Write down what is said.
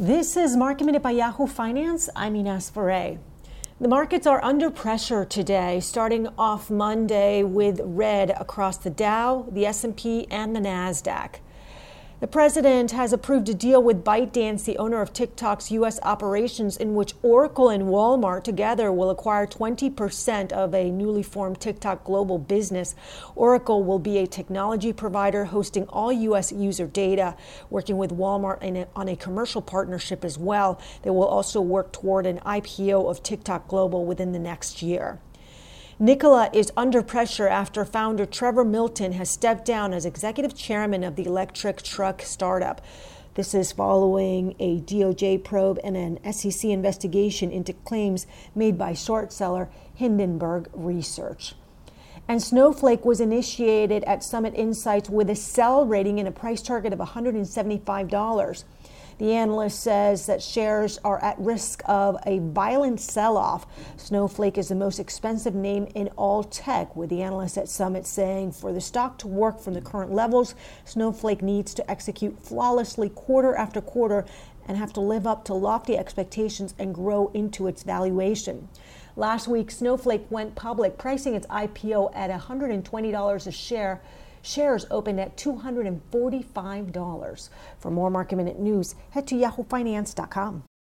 This is Market Minute by Yahoo Finance. I'm Ines Ferre. The markets are under pressure today, starting off Monday with red across the Dow, the S&P, and the Nasdaq. The president has approved a deal with ByteDance, the owner of TikTok's U.S. operations, in which Oracle and Walmart together will acquire 20% of a newly formed TikTok global business. Oracle will be a technology provider hosting all U.S. user data, working with Walmart a, on a commercial partnership as well. They will also work toward an IPO of TikTok Global within the next year. Nikola is under pressure after founder Trevor Milton has stepped down as executive chairman of the electric truck startup. This is following a DOJ probe and an SEC investigation into claims made by short seller Hindenburg Research. And Snowflake was initiated at Summit Insights with a sell rating and a price target of $175. The analyst says that shares are at risk of a violent sell off. Snowflake is the most expensive name in all tech, with the analyst at Summit saying for the stock to work from the current levels, Snowflake needs to execute flawlessly quarter after quarter and have to live up to lofty expectations and grow into its valuation. Last week, Snowflake went public, pricing its IPO at $120 a share. Shares opened at $245. For more market minute news, head to yahoofinance.com.